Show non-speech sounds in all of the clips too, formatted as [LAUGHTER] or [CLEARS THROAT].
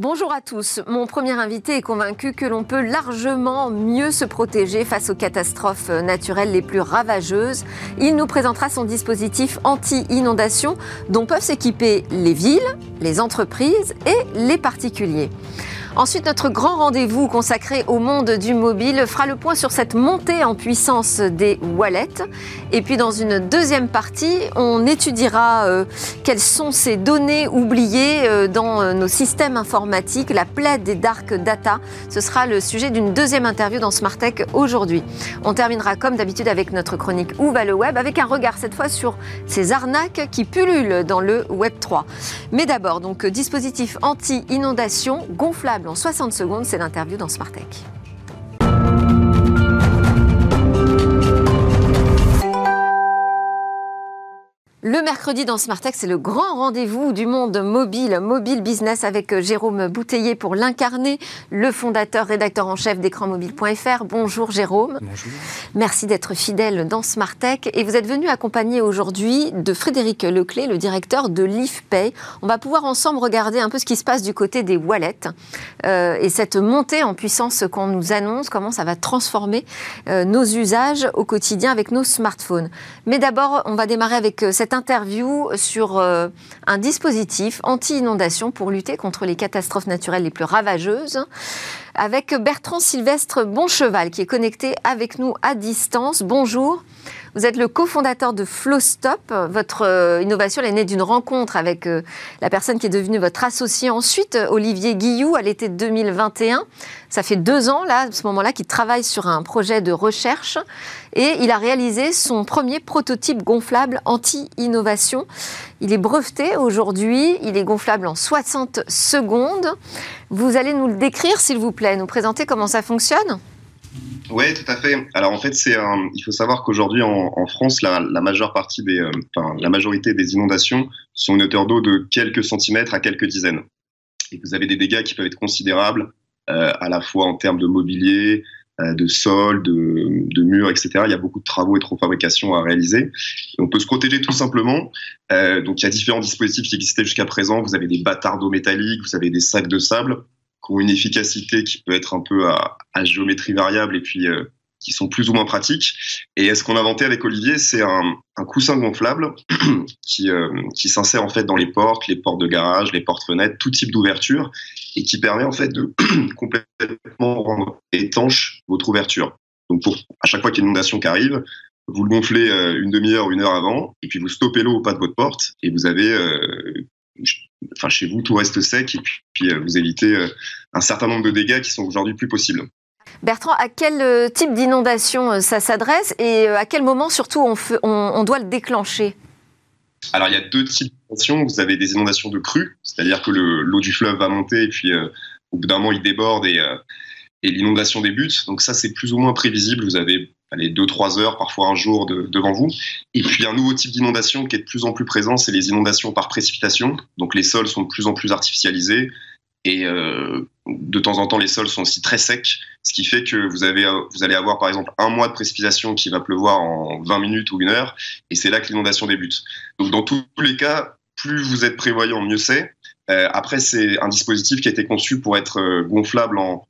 Bonjour à tous. Mon premier invité est convaincu que l'on peut largement mieux se protéger face aux catastrophes naturelles les plus ravageuses. Il nous présentera son dispositif anti-inondation dont peuvent s'équiper les villes, les entreprises et les particuliers. Ensuite, notre grand rendez-vous consacré au monde du mobile fera le point sur cette montée en puissance des wallets. Et puis, dans une deuxième partie, on étudiera euh, quelles sont ces données oubliées euh, dans euh, nos systèmes informatiques, la plaie des dark data. Ce sera le sujet d'une deuxième interview dans Smart Tech aujourd'hui. On terminera comme d'habitude avec notre chronique Où va le web avec un regard cette fois sur ces arnaques qui pullulent dans le Web 3. Mais d'abord, donc dispositif anti-inondation gonflable en 60 secondes, c'est l'interview dans Tech. Le mercredi dans Smart Tech, c'est le grand rendez-vous du monde mobile, mobile business avec euh, Jérôme Bouteiller pour l'incarner, le fondateur, rédacteur en chef d'écranmobile.fr. Bonjour Jérôme. Bonjour. Merci d'être fidèle dans Smart Tech. Et vous êtes venu accompagné aujourd'hui de Frédéric Leclé, le directeur de LeafPay. On va pouvoir ensemble regarder un peu ce qui se passe du côté des wallets euh, et cette montée en puissance qu'on nous annonce, comment ça va transformer euh, nos usages au quotidien avec nos smartphones. Mais d'abord, on va démarrer avec cette interview sur euh, un dispositif anti-inondation pour lutter contre les catastrophes naturelles les plus ravageuses avec Bertrand Sylvestre Boncheval qui est connecté avec nous à distance. Bonjour. Vous êtes le cofondateur de Flowstop. Votre euh, innovation est née d'une rencontre avec euh, la personne qui est devenue votre associé ensuite, Olivier Guillou, à l'été 2021. Ça fait deux ans, là, à ce moment-là, qu'il travaille sur un projet de recherche et il a réalisé son premier prototype gonflable anti-innovation. Il est breveté aujourd'hui, il est gonflable en 60 secondes. Vous allez nous le décrire, s'il vous plaît, nous présenter comment ça fonctionne oui, tout à fait. Alors en fait, il faut savoir qu'aujourd'hui en, France, la, majeure partie des, euh, enfin, la majorité des inondations sont une hauteur d'eau de quelques centimètres à quelques dizaines. Et vous avez des dégâts qui peuvent être considérables, euh, à la fois en termes de mobilier, de sol, de, de, murs, etc. Il y a beaucoup de travaux et de fabrication à réaliser. on peut se protéger tout simplement. Euh, donc il y a différents dispositifs qui existaient jusqu'à présent. Vous avez des bâtards d'eau métallique, vous avez des sacs de sable qui ont une efficacité qui peut être un peu à, à géométrie variable et puis euh, qui sont plus ou moins pratiques. Et ce qu'on a inventé avec Olivier, c'est un, un, coussin gonflable [CLEARS THROAT] qui, euh, qui s'insère en fait dans les portes, les portes de garage, les portes-fenêtres, tout type d'ouverture, et qui permet en fait de [CLEARS THROAT] complètement rendre étanche votre ouverture. Donc pour à chaque fois qu'il y a une inondation qui arrive, vous le gonflez euh, une demi-heure une heure avant, et puis vous stoppez l'eau au pas de votre porte, et vous avez enfin chez vous tout reste sec et puis, euh, vous évitez euh, un certain nombre de dégâts qui sont aujourd'hui plus possibles. Bertrand, à quel euh, type d'inondation ça s'adresse et à quel moment surtout on, doit le déclencher? Alors il y a deux types d'inondations. Vous avez des inondations de crue, c'est-à-dire que l'eau du fleuve va monter et puis au bout d'un moment il déborde et, l'inondation débute. Donc ça c'est plus ou moins prévisible. Vous avez allez, 2-3 heures, parfois un jour devant vous. Et puis un nouveau type d'inondation qui est de plus en plus présent, c'est les inondations par précipitation. Donc les sols sont de plus en plus artificialisés et euh, de temps en temps les sols sont aussi très secs, ce qui fait que vous, avez, vous allez avoir par exemple un mois de précipitation qui va pleuvoir en 20 minutes ou une heure, et c'est là que l'inondation débute. Donc dans tous les cas, plus vous êtes prévoyant, mieux c'est. Euh, après, c'est un dispositif qui a été conçu pour être euh, gonflable en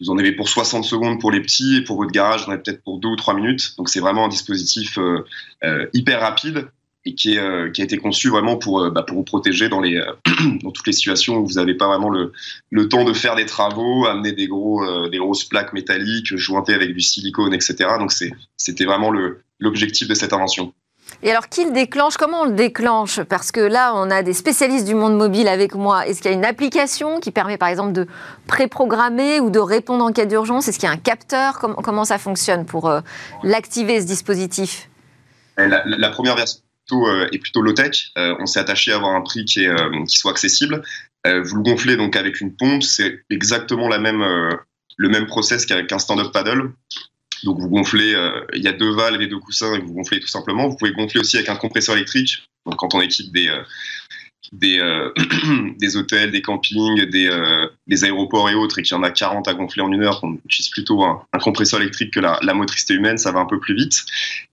vous en avez pour 60 secondes pour les petits et pour votre garage, vous en avez peut-être pour 2 ou 3 minutes. Donc c'est vraiment un dispositif euh, euh, hyper rapide et qui, est, euh, qui, a été conçu vraiment pour, bah, pour vous protéger dans, les, [CLEARS THROAT] dans toutes les situations où vous n'avez pas vraiment le, le, temps de faire des travaux, amener des, gros, des grosses plaques métalliques, jointées avec du silicone, etc. Donc c'était vraiment l'objectif de cette invention. Et alors, qui le déclenche? Comment on le déclenche? Parce que là, on a des spécialistes du monde mobile avec moi. Est-ce qu'il y a une application qui permet, par exemple, de préprogrammer ou de répondre en cas d'urgence? Est-ce qu'il y a un capteur? Comment, ça fonctionne pour euh, l'activer, ce dispositif? La, première version euh, est plutôt low-tech. Euh, on s'est attaché à avoir un prix qui, est, qui soit accessible. vous le gonflez donc avec une pompe. C'est exactement la même, le même process qu'avec un stand-up paddle. Donc vous gonflez, euh, il y a deux valves et deux coussins et vous gonflez tout simplement. Vous pouvez gonfler aussi avec un compresseur électrique. Donc quand on équipe des euh, des, euh, [CLEARS THROAT] des hôtels, des campings, des, des aéroports et autres, et qu'il y en a 40 à gonfler en une heure, on utilise plutôt un, compresseur électrique que la, motricité humaine, ça va un peu plus vite.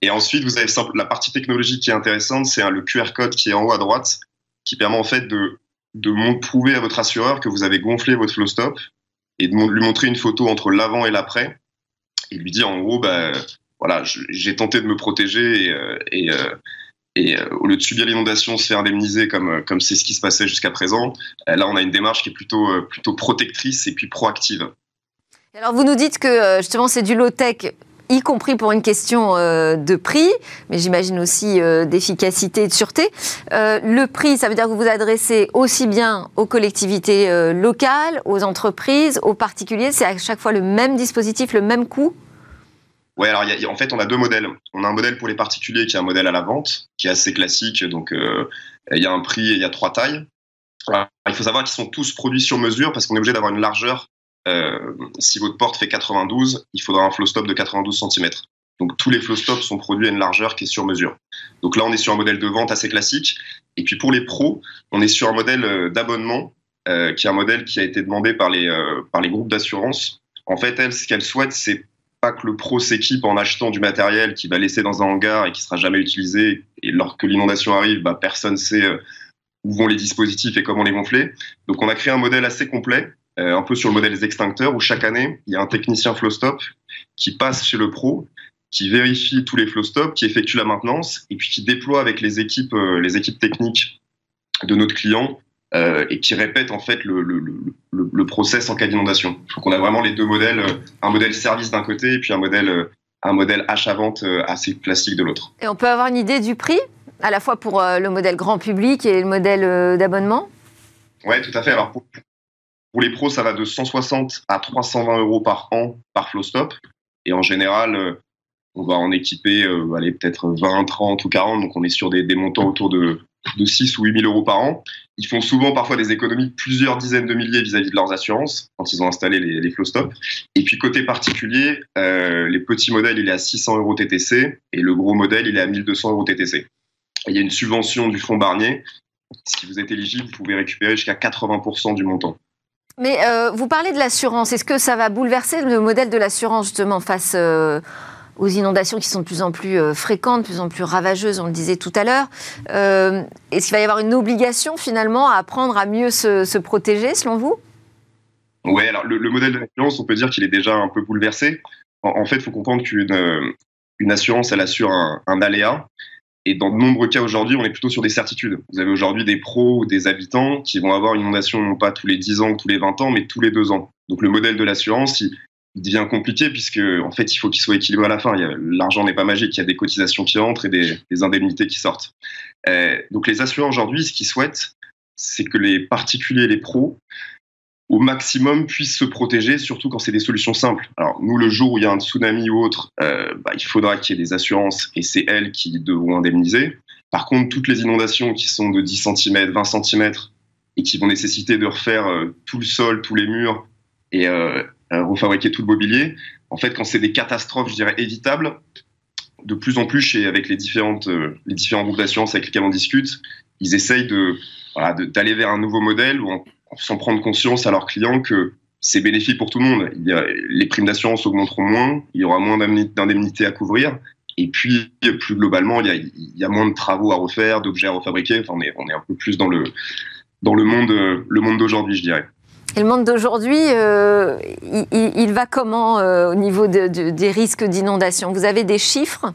Et ensuite, vous avez la partie technologique qui est intéressante, c'est le QR code qui est en haut à droite, qui permet en fait de prouver à votre assureur que vous avez gonflé votre flow stop et de lui montrer une photo entre l'avant et l'après et lui dire en gros, bah, voilà, j'ai tenté de me protéger et, et, et au lieu de subir l'inondation, se faire indemniser comme comme c'est ce qui se passait jusqu'à présent, là on a une démarche qui est plutôt plutôt protectrice et puis proactive. Alors vous nous dites que justement c'est du low tech y compris pour une question euh, de prix, mais j'imagine aussi euh, d'efficacité et de sûreté. Euh, le prix, ça veut dire que vous vous adressez aussi bien aux collectivités locales, aux entreprises, aux particuliers. C'est à chaque fois le même dispositif, le même coût? Oui, alors en fait, on a deux modèles. On a un modèle pour les particuliers qui est un modèle à la vente, qui est assez classique. Donc, il y a un prix et il y a trois tailles. il faut savoir qu'ils sont tous produits sur mesure parce qu'on est obligé d'avoir une largeur euh, si votre porte fait 92, il faudra un flow stop de 92 cm. Donc tous les flow stops sont produits à une largeur qui est sur mesure. Donc là, on est sur un modèle de vente assez classique. Et puis pour les pros, on est sur un modèle euh, d'abonnement, euh, qui est un modèle qui a été demandé par les, par les groupes d'assurance. En fait, elles, ce qu'elles souhaitent, c'est pas que le pro s'équipe en achetant du matériel qu'il va laisser dans un hangar et qui sera jamais utilisé. Et lorsque l'inondation arrive, bah, personne sait où vont les dispositifs et comment les gonfler. Donc on a créé un modèle assez complet euh, un peu sur le modèle des extincteurs, où chaque année, il y a un technicien flow stop qui passe chez le pro, qui vérifie tous les flow stops, qui effectue la maintenance, et puis qui déploie avec les équipes, euh, les équipes techniques de notre client euh, et qui répète en fait le, le, le, le process en cas d'inondation. Donc on a vraiment les deux modèles, un modèle service d'un côté et puis un modèle, un modèle achat-vente assez classique de l'autre. Et on peut avoir une idée du prix, à la fois pour le modèle grand public et le modèle d'abonnement? Oui, tout à fait. Alors pour, pour les pros, ça va de 160 à 320 euros par an par Flowstop. Et en général, euh, on va en équiper euh, peut-être 20, 30 ou 40. Donc on est sur des, montants autour de, de 6 ou 8 000 euros par an. Ils font souvent parfois des économies de plusieurs dizaines de milliers vis-à-vis de leurs assurances quand ils ont installé les, les Flowstop. Et puis côté particulier, euh, les petits modèles, il est à 600 euros TTC et le gros modèle, il est à 1200 euros TTC. il y a une subvention du fonds Barnier. Si vous êtes éligible, vous pouvez récupérer jusqu'à 80% du montant. Mais euh, vous parlez de l'assurance. Est-ce que ça va bouleverser le modèle de l'assurance justement face euh, aux inondations qui sont de plus en plus euh, fréquentes, de plus en plus ravageuses, on le disait tout à l'heure Est-ce qu'il va y avoir une obligation finalement à apprendre à mieux se, protéger selon vous? Oui, alors le, modèle de l'assurance, on peut dire qu'il est déjà un peu bouleversé. En, fait, il faut comprendre qu'une une assurance, elle assure un, un aléa. Et dans de nombreux cas aujourd'hui, on est plutôt sur des certitudes. Vous avez aujourd'hui des pros ou des habitants qui vont avoir une inondation non pas tous les 10 ans ou tous les 20 ans, mais tous les 2 ans. Donc le modèle de l'assurance, il, devient compliqué puisque en fait, il faut qu'il soit équilibré à la fin. L'argent n'est pas magique, il y a des cotisations qui entrent et des, indemnités qui sortent. Euh, donc les assureurs aujourd'hui, ce qu'ils souhaitent, c'est que les particuliers, les pros, au maximum puissent se protéger, surtout quand c'est des solutions simples. Alors nous, le jour où il y a un tsunami ou autre, euh, bah, il faudra qu'il y ait des assurances et c'est elles qui devront indemniser. Par contre, toutes les inondations qui sont de 10 cm, 20 cm et qui vont nécessiter de refaire euh, tout le sol, tous les murs et refabriquer tout le mobilier, en fait, quand c'est des catastrophes, je dirais, évitables, de plus en plus, chez, avec les, différentes, les différents groupes d'assurance avec lesquels on discute, ils essayent d'aller vers un nouveau modèle où sans prendre conscience à leurs clients que c'est bénéfique pour tout le monde. Les primes d'assurance augmenteront moins, il y aura moins d'indemnités à couvrir, et puis plus globalement, il y a, il y a moins de travaux à refaire, d'objets à refabriquer. Enfin, on est, on est un peu plus dans le, dans le monde, le monde d'aujourd'hui, je dirais. Et le monde d'aujourd'hui, euh, il, va comment euh, au niveau de, de, des risques d'inondation? Vous avez des chiffres?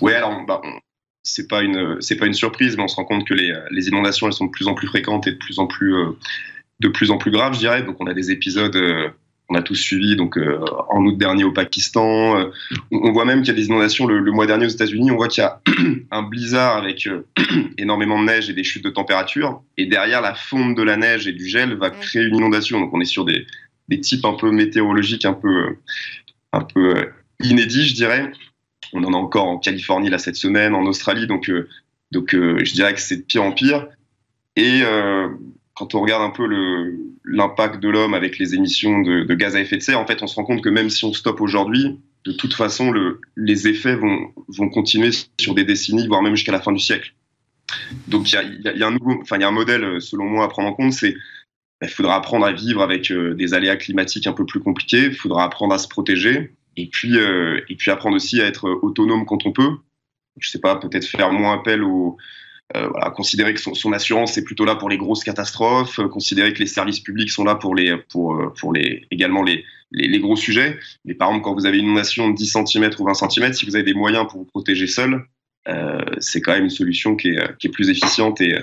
Oui, alors bah, c'est pas une pas une surprise, mais on se rend compte que les, les, inondations elles sont de plus en plus fréquentes et de plus en plus euh, de plus en plus graves, je dirais. Donc on a des épisodes euh, on a tous suivi donc euh, en août dernier au Pakistan. on, voit même qu'il y a des inondations le, mois dernier aux États-Unis. On voit qu'il y a [CLEARS THROAT] un blizzard avec [CLEARS THROAT] énormément de neige et des chutes de température. Et derrière la fonte de la neige et du gel va créer une inondation. Donc on est sur des, des types un peu météorologiques un peu un peu inédits, je dirais. On en a encore en Californie là cette semaine, en Australie, donc, euh, donc euh, je dirais que c'est de pire en pire. Et euh, quand on regarde un peu l'impact de l'homme avec les émissions de, gaz à effet de serre, en fait, on se rend compte que même si on stoppe aujourd'hui, de toute façon, le, les effets vont, continuer sur des décennies, voire même jusqu'à la fin du siècle. Donc il y a, un enfin y a un modèle selon moi à prendre en compte, c'est il faudra apprendre à vivre avec des aléas climatiques un peu plus compliqués, il faudra apprendre à se protéger, et puis, euh, et puis apprendre aussi à être autonome quand on peut. Je sais pas, peut-être faire moins appel aux, voilà, considérer que son, assurance est plutôt là pour les grosses catastrophes, considérer que les services publics sont là pour les, pour, pour les, également les, les, gros sujets. Mais par exemple, quand vous avez une inondation de 10 cm ou 20 cm, si vous avez des moyens pour vous protéger seul, c'est quand même une solution qui est, qui est plus efficiente et,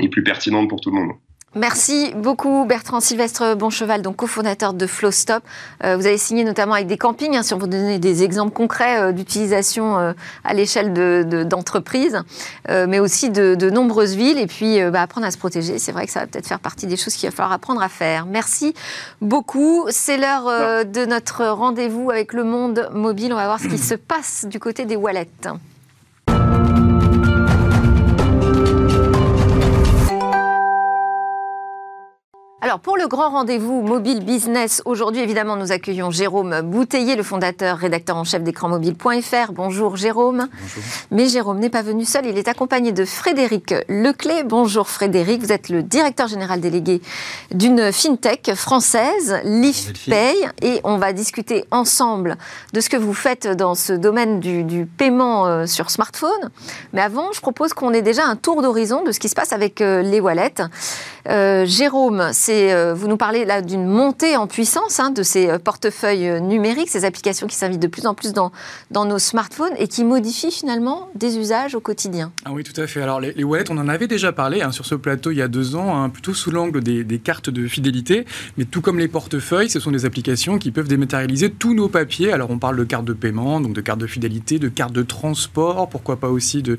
et plus pertinente pour tout le monde. Merci beaucoup Bertrand Sylvestre Boncheval, donc cofondateur de Flowstop. Euh, vous avez signé notamment avec des campings, hein, si on vous donner des exemples concrets euh, d'utilisation euh, à l'échelle d'entreprises, mais aussi de, nombreuses villes. Et puis bah, apprendre à se protéger, c'est vrai que ça va peut-être faire partie des choses qu'il va falloir apprendre à faire. Merci beaucoup. C'est l'heure de notre rendez-vous avec le monde mobile. On va voir ce qui se passe du côté des wallets. Alors pour le grand rendez-vous mobile business, aujourd'hui évidemment nous accueillons Jérôme Bouteiller, le fondateur, rédacteur en chef d'écranmobile.fr. Bonjour Jérôme. Bonjour. Mais Jérôme n'est pas venu seul, il est accompagné de Frédéric Leclé. Bonjour Frédéric, vous êtes le directeur général délégué d'une fintech française, LeafPay, et on va discuter ensemble de ce que vous faites dans ce domaine du, paiement euh, sur smartphone. Mais avant, je propose qu'on ait déjà un tour d'horizon de ce qui se passe avec euh, les wallets. Euh, Jérôme, euh, vous nous parlez là d'une montée en puissance hein, de ces euh, portefeuilles numériques, ces applications qui s'invitent de plus en plus dans, nos smartphones et qui modifient finalement des usages au quotidien. Ah oui, tout à fait. Alors les, wallets, on en avait déjà parlé hein, sur ce plateau il y a deux ans, hein, plutôt sous l'angle des, cartes de fidélité, mais tout comme les portefeuilles, ce sont des applications qui peuvent dématérialiser tous nos papiers. Alors on parle de cartes de paiement, donc de cartes de fidélité, de cartes de transport, pourquoi pas aussi de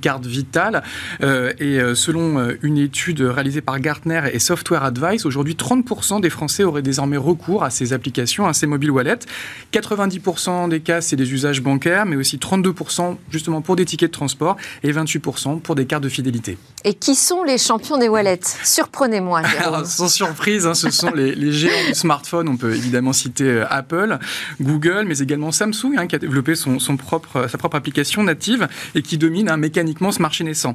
cartes vitales. et selon une étude réalisée par Gartner et Software Advice, aujourd'hui 30% des Français auraient désormais recours à ces applications, à ces mobile wallets. 90% des cas, c'est des usages bancaires, mais aussi 32% justement pour des tickets de transport et 28% pour des cartes de fidélité. Et qui sont les champions des wallets? Surprenez-moi. [LAUGHS] sans surprise, hein, ce sont les, géants du smartphone. On peut évidemment citer euh, Apple, Google, mais également Samsung, hein, qui a développé son, propre, sa propre application native et qui domine hein, mécaniquement ce marché naissant.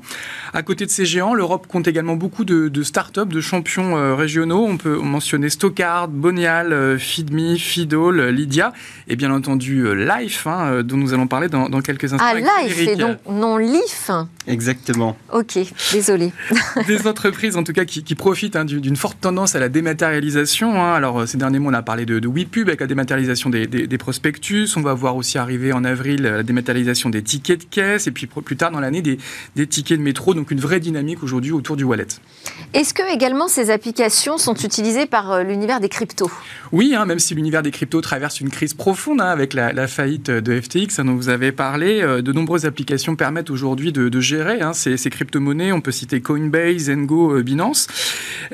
À côté de ces géants, l'Europe compte également beaucoup de, de start-up, de champions euh, régionaux. On peut mentionner Stockard, Bonial, euh, Feedme, Fidol, Lydia et bien entendu Life, dont nous allons parler dans, quelques instants. Ah, Life, et donc non Leaf Exactement. Ok. Désolé. [LAUGHS] des entreprises, en tout cas, qui, profitent hein, d'une forte tendance à la dématérialisation. Hein. Alors, euh, ces derniers mois, on a parlé de, de WePub avec la dématérialisation des, prospectus. On va voir aussi arriver en avril la dématérialisation des tickets de caisse. Et puis, plus tard dans l'année, des, tickets de métro. Donc, une vraie dynamique aujourd'hui autour du wallet. Est-ce que également ces applications sont utilisées par euh, l'univers des cryptos? Oui, hein, même si l'univers des cryptos traverse une crise profonde avec la, faillite de FTX dont vous avez parlé, euh, de nombreuses applications permettent aujourd'hui de, gérer ces, ces crypto-monnaies. On peut citer Coinbase, Engo, euh, Binance.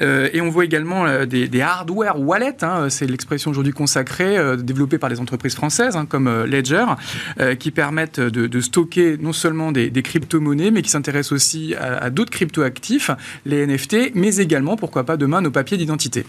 Euh, et on voit également euh, des, hardware wallets, hein, c'est l'expression aujourd'hui consacrée, développée par les entreprises françaises hein, comme Ledger, qui permettent de, stocker non seulement des, crypto-monnaies, mais qui s'intéressent aussi à d'autres crypto-actifs, les NFT, mais également, pourquoi pas demain, nos papiers d'identité.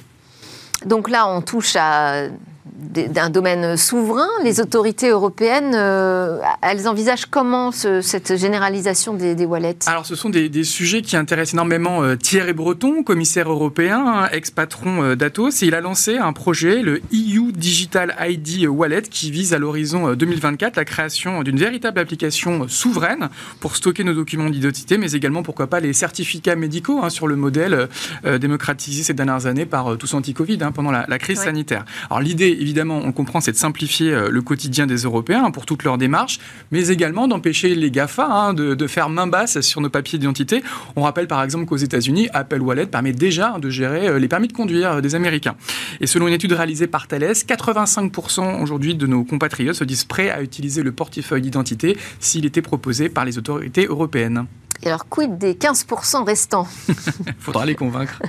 Donc là, on touche à d'un domaine souverain. Les autorités européennes, euh, elles envisagent comment cette généralisation des, wallets? Alors, ce sont des, sujets qui intéressent énormément euh, Thierry Breton, commissaire européen, ex-patron euh, d'Atos. Et il a lancé un projet, le EU Digital ID Wallet, qui vise à l'horizon 2024 la création d'une véritable application souveraine pour stocker nos documents d'identité, mais également, pourquoi pas, les certificats médicaux hein, sur le modèle démocratisé ces dernières années par tous anti-Covid hein, pendant la, crise sanitaire. Alors, l'idée, évidemment, évidemment, on comprend, c'est de simplifier euh, le quotidien des Européens pour toutes leurs démarches, mais également d'empêcher les GAFA hein, de, faire main basse sur nos papiers d'identité. On rappelle par exemple qu'aux États-Unis, Apple Wallet permet déjà de gérer euh, les permis de conduire euh, des Américains. Et selon une étude réalisée par Thales, 85% aujourd'hui de nos compatriotes se disent prêts à utiliser le portefeuille d'identité s'il était proposé par les autorités européennes. Et alors, quid des 15% restants? [LAUGHS] Faudra les convaincre.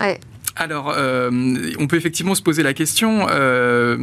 ouais alors, euh, on peut effectivement se poser la question, euh,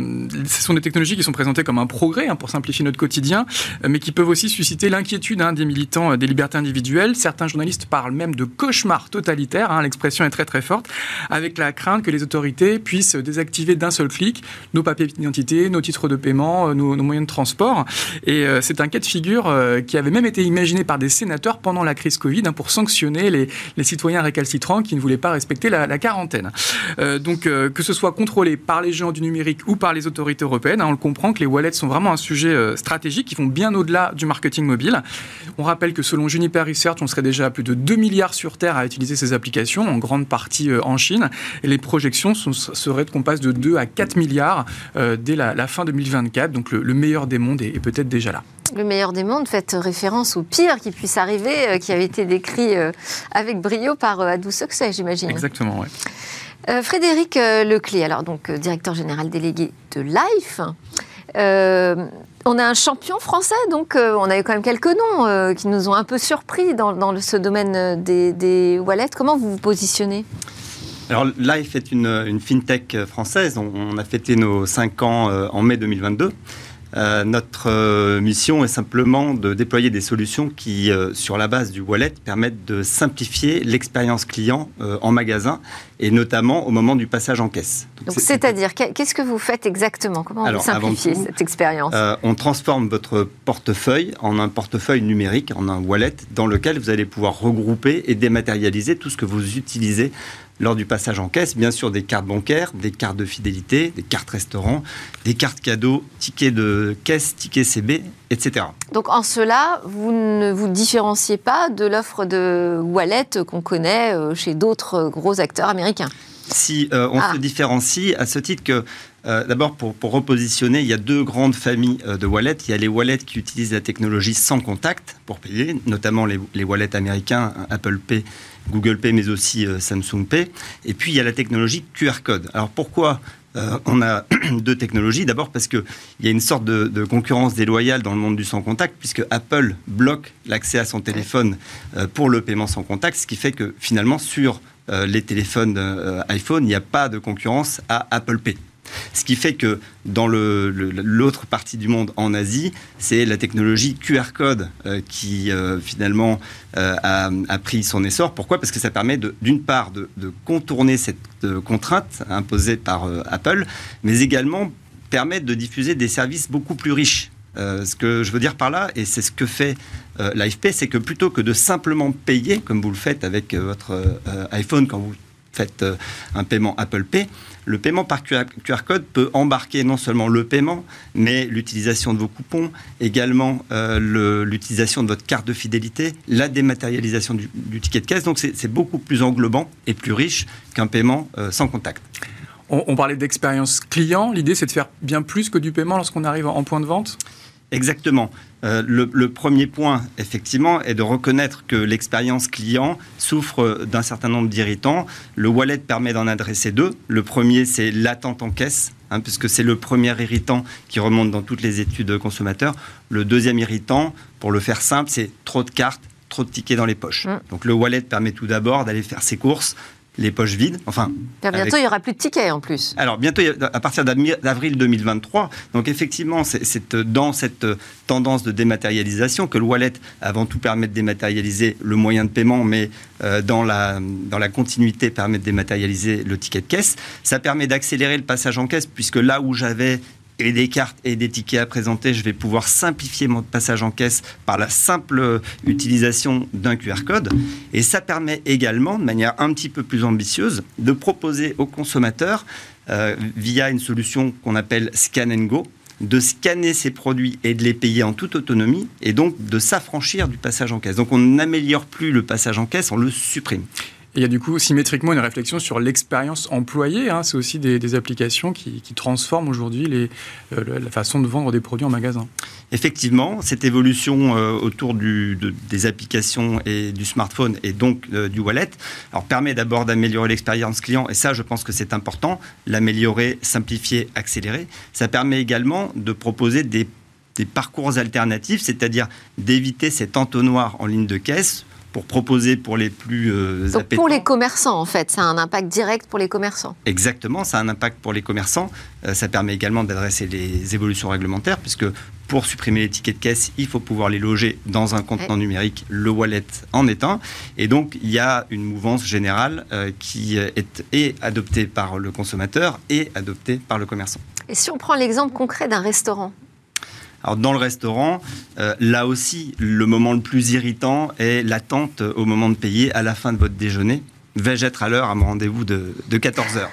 ce sont des technologies qui sont présentées comme un progrès hein, pour simplifier notre quotidien, mais qui peuvent aussi susciter l'inquiétude hein, des militants euh, des libertés individuelles. Certains journalistes parlent même de cauchemar totalitaire, hein, l'expression est très très forte, avec la crainte que les autorités puissent désactiver d'un seul clic nos papiers d'identité, nos titres de paiement, nos, moyens de transport. Et c'est un cas de figure qui avait même été imaginé par des sénateurs pendant la crise Covid pour sanctionner les, citoyens récalcitrants qui ne voulaient pas respecter la quarantaine. Certaine. donc, que ce soit contrôlé par les géants du numérique ou par les autorités européennes, hein, on le comprend que les wallets sont vraiment un sujet stratégique qui vont bien au-delà du marketing mobile. On rappelle que selon Juniper Research, on serait déjà à plus de 2 milliards sur Terre à utiliser ces applications, en grande partie en Chine, et les projections seraient qu'on passe de 2 à 4 milliards dès la, fin 2024, donc le, meilleur des mondes est peut-être déjà là. Le meilleur des mondes, faites référence au pire qui puisse arriver, euh, qui avait été décrit euh, avec brio par euh, Adou Succès, j'imagine. Exactement, oui. Frédéric Leclé, alors donc directeur général délégué de Life. on a un champion français, donc on a eu quand même quelques noms qui nous ont un peu surpris dans, ce domaine des, wallets. Comment vous vous positionnez? Alors, Life est une, fintech française. On, on, a fêté nos 5 ans en mai 2022. Euh, notre euh, mission est simplement de déployer des solutions qui, euh, sur la base du wallet, permettent de simplifier l'expérience client en magasin et notamment au moment du passage en caisse. c'est-à-dire, qu'est-ce que vous faites exactement? Comment vous simplifiez cette expérience? On transforme votre portefeuille en un portefeuille numérique, en un wallet, dans lequel vous allez pouvoir regrouper et dématérialiser tout ce que vous utilisez lors du passage en caisse, bien sûr des cartes bancaires, des cartes de fidélité, des cartes restaurants, des cartes cadeaux, tickets de caisse, tickets CB, etc. Donc en cela, vous ne vous différenciez pas de l'offre de wallet qu'on connaît euh, chez d'autres gros acteurs américains? Si, euh, on ah. se différencie à ce titre que euh, D'abord, pour, repositionner, il y a deux grandes familles de wallets. Il y a les wallets qui utilisent la technologie sans contact pour payer, notamment les, les wallets américains, Apple Pay Google Pay, mais aussi euh, Samsung Pay. Et puis, il y a la technologie QR Code. Alors, pourquoi euh, on a [CLEARS THROAT] deux technologies? D'abord parce qu'il y a une sorte de, concurrence déloyale dans le monde du sans contact, puisque Apple bloque l'accès à son téléphone euh, pour le paiement sans contact, ce qui fait que finalement sur les téléphones iPhone, il n'y a pas de concurrence à Apple Pay. Ce qui fait que dans l'autre partie du monde, en Asie, c'est la technologie QR code euh, qui euh, finalement euh, a, pris son essor. Pourquoi? Parce que ça permet d'une part de, contourner cette contrainte imposée par Apple, mais également permettre de diffuser des services beaucoup plus riches. ce que je veux dire par là, et c'est ce que fait l'AFP, c'est que plutôt que de simplement payer, comme vous le faites avec votre iPhone quand vous faites un paiement Apple Pay, le paiement par QR code peut embarquer non seulement le paiement, mais l'utilisation de vos coupons, également euh, l'utilisation de votre carte de fidélité, la dématérialisation du, ticket de caisse. Donc c'est beaucoup plus englobant et plus riche qu'un paiement euh, sans contact. On, parlait d'expérience client. L'idée, c'est de faire bien plus que du paiement lorsqu'on arrive en point de vente? Exactement. Euh, le, premier point, effectivement, est de reconnaître que l'expérience client souffre d'un certain nombre d'irritants. Le wallet permet d'en adresser deux. Le premier, c'est l'attente en caisse, hein, puisque c'est le premier irritant qui remonte dans toutes les études consommateurs. Le deuxième irritant, pour le faire simple, c'est trop de cartes, trop de tickets dans les poches. Mmh. Donc le wallet permet tout d'abord d'aller faire ses courses, les poches vides. Enfin, bientôt, il n'y aura plus de tickets en plus. Alors, bientôt, à partir d'avril 2023. Donc, effectivement, c'est dans cette tendance de dématérialisation que le wallet, avant tout, permet de dématérialiser le moyen de paiement, mais euh, dans, la, dans la continuité, permet de dématérialiser le ticket de caisse. Ça permet d'accélérer le passage en caisse, puisque là où j'avais et des cartes et des tickets à présenter, je vais pouvoir simplifier mon passage en caisse par la simple utilisation d'un QR code. Et ça permet également, de manière un petit peu plus ambitieuse, de proposer aux consommateurs, euh, via une solution qu'on appelle Scan and Go, de scanner ces produits et de les payer en toute autonomie, et donc de s'affranchir du passage en caisse. Donc on n'améliore plus le passage en caisse, on le supprime il y a du coup symétriquement une réflexion sur l'expérience employée. Hein. C'est aussi des, applications qui, transforment aujourd'hui euh, la façon de vendre des produits en magasin. Effectivement, cette évolution euh, autour des applications et du smartphone et donc euh, du wallet permet d'abord d'améliorer l'expérience client, et ça je pense que c'est important, l'améliorer, simplifier, accélérer. Ça permet également de proposer des parcours alternatifs, c'est-à-dire d'éviter cet entonnoir en ligne de caisse pour proposer pour les plus euh, Donc Pour les commerçants, en fait, ça a un impact direct pour les commerçants. Exactement, ça a un impact pour les commerçants. Euh, ça permet également d'adresser les évolutions réglementaires, puisque pour supprimer les tickets de caisse, il faut pouvoir les loger dans un contenant numérique. Le wallet en est un. Et donc, il y a une mouvance générale euh, qui est adoptée par le consommateur et adoptée par le commerçant. Et si on prend l'exemple concret d'un restaurant alors dans le restaurant, euh, là aussi, le moment le plus irritant est l'attente au moment de payer à la fin de votre déjeuner. vais-je être à l'heure à mon rendez-vous de, 14 heures?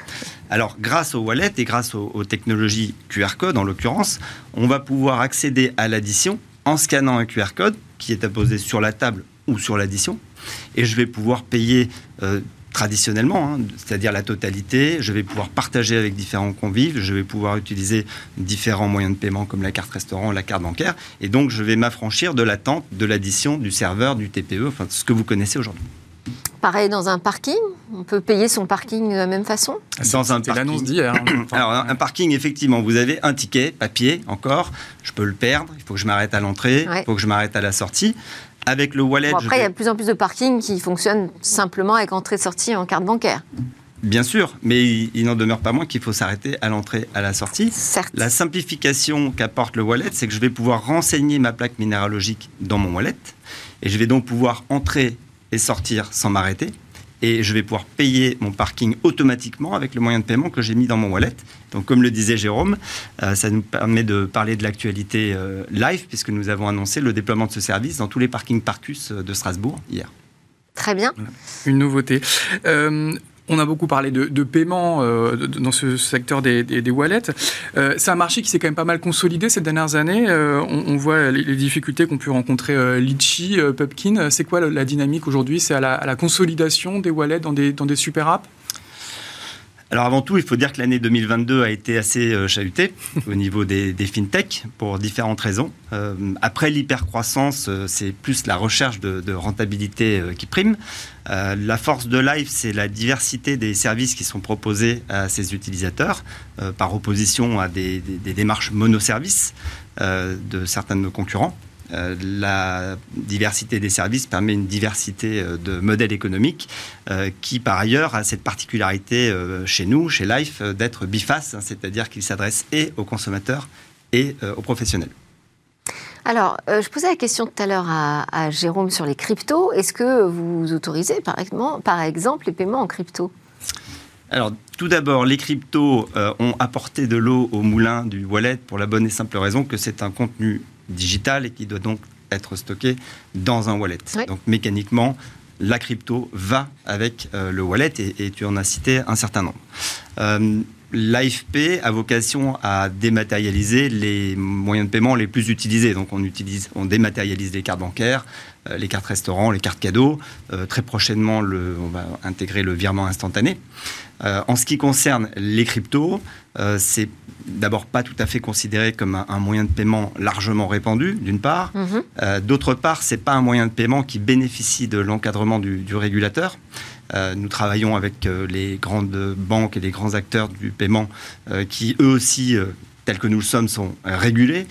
Alors, grâce aux wallets et grâce aux, technologies QR code, en l'occurrence, on va pouvoir accéder à l'addition en scannant un QR code qui est apposé sur la table ou sur l'addition. Et je vais pouvoir payer euh, traditionnellement, hein, c'est-à-dire la totalité. Je vais pouvoir partager avec différents convives, je vais pouvoir utiliser différents moyens de paiement comme la carte restaurant, la carte bancaire, et donc je vais m'affranchir de l'attente, de l'addition, du serveur, du TPE, enfin ce que vous connaissez aujourd'hui. Pareil dans un parking, on peut payer son parking de la même façon? Dans un l'annonce d'hier. Hein. [COUGHS] Alors un, parking, effectivement, vous avez un ticket papier encore, je peux le perdre, il faut que je m'arrête à l'entrée, il faut que je m'arrête à la sortie. Avec le wallet. après, il y a de plus en plus de parkings qui fonctionnent simplement avec entrée-sortie en carte bancaire. Bien sûr, mais il, n'en demeure pas moins qu'il faut s'arrêter à l'entrée, à la sortie. Certes. La simplification qu'apporte le wallet, c'est que je vais pouvoir renseigner ma plaque minéralogique dans mon wallet et je vais donc pouvoir entrer et sortir sans m'arrêter et je vais pouvoir payer mon parking automatiquement avec le moyen de paiement que j'ai mis dans mon wallet. Donc, comme le disait Jérôme, euh, ça nous permet de parler de l'actualité euh, live, puisque nous avons annoncé le déploiement de ce service dans tous les parkings Parcus euh, de Strasbourg hier. Très bien. Une nouveauté. On a beaucoup parlé de, paiement euh, dans ce secteur des, wallets. Euh, c'est un marché qui s'est quand même pas mal consolidé ces dernières années. Euh, on, voit les, difficultés qu'ont pu rencontrer Litchi, Pupkin. C'est quoi la, dynamique aujourd'hui? C'est à, la, consolidation des wallets dans des, dans des super apps? Alors avant tout, il faut dire que l'année 2022 a été assez euh, chahutée [LAUGHS] au niveau des, des fintech pour différentes raisons. Euh, après l'hypercroissance, euh, c'est plus la recherche de, rentabilité qui prime. la force de Live, c'est la diversité des services qui sont proposés à ses utilisateurs, par opposition à des, des démarches monoservices de certains de nos concurrents. Euh, la diversité des services permet une diversité euh, de modèles économiques euh, qui, par ailleurs, a cette particularité chez nous, chez Life, d'être biface, hein, c'est-à-dire qu'il s'adresse et aux consommateurs et aux professionnels. Alors, je posais la question tout à l'heure à, Jérôme sur les cryptos. Est-ce que vous autorisez, par exemple, par exemple les paiements en crypto? Alors, tout d'abord, les cryptos ont apporté de l'eau au moulin du wallet pour la bonne et simple raison que c'est un contenu digital et qui doit donc être stocké dans un wallet. Donc mécaniquement, la crypto va avec euh, le wallet et, tu en as cité un certain nombre. Euh, L'AFP a vocation à dématérialiser les moyens de paiement les plus utilisés. Donc on utilise, on dématérialise les cartes bancaires, euh, les cartes restaurants, les cartes cadeaux. très prochainement, le, on va intégrer le virement instantané. en ce qui concerne les cryptos, c'est d'abord pas tout à fait considéré comme un, moyen de paiement largement répandu, d'une part. Mhm. Euh, d'autre part, c'est pas un moyen de paiement qui bénéficie de l'encadrement du, régulateur. Euh, nous travaillons avec euh, les grandes banques et les grands acteurs du paiement qui, eux aussi, tels que nous le sommes, sont régulés.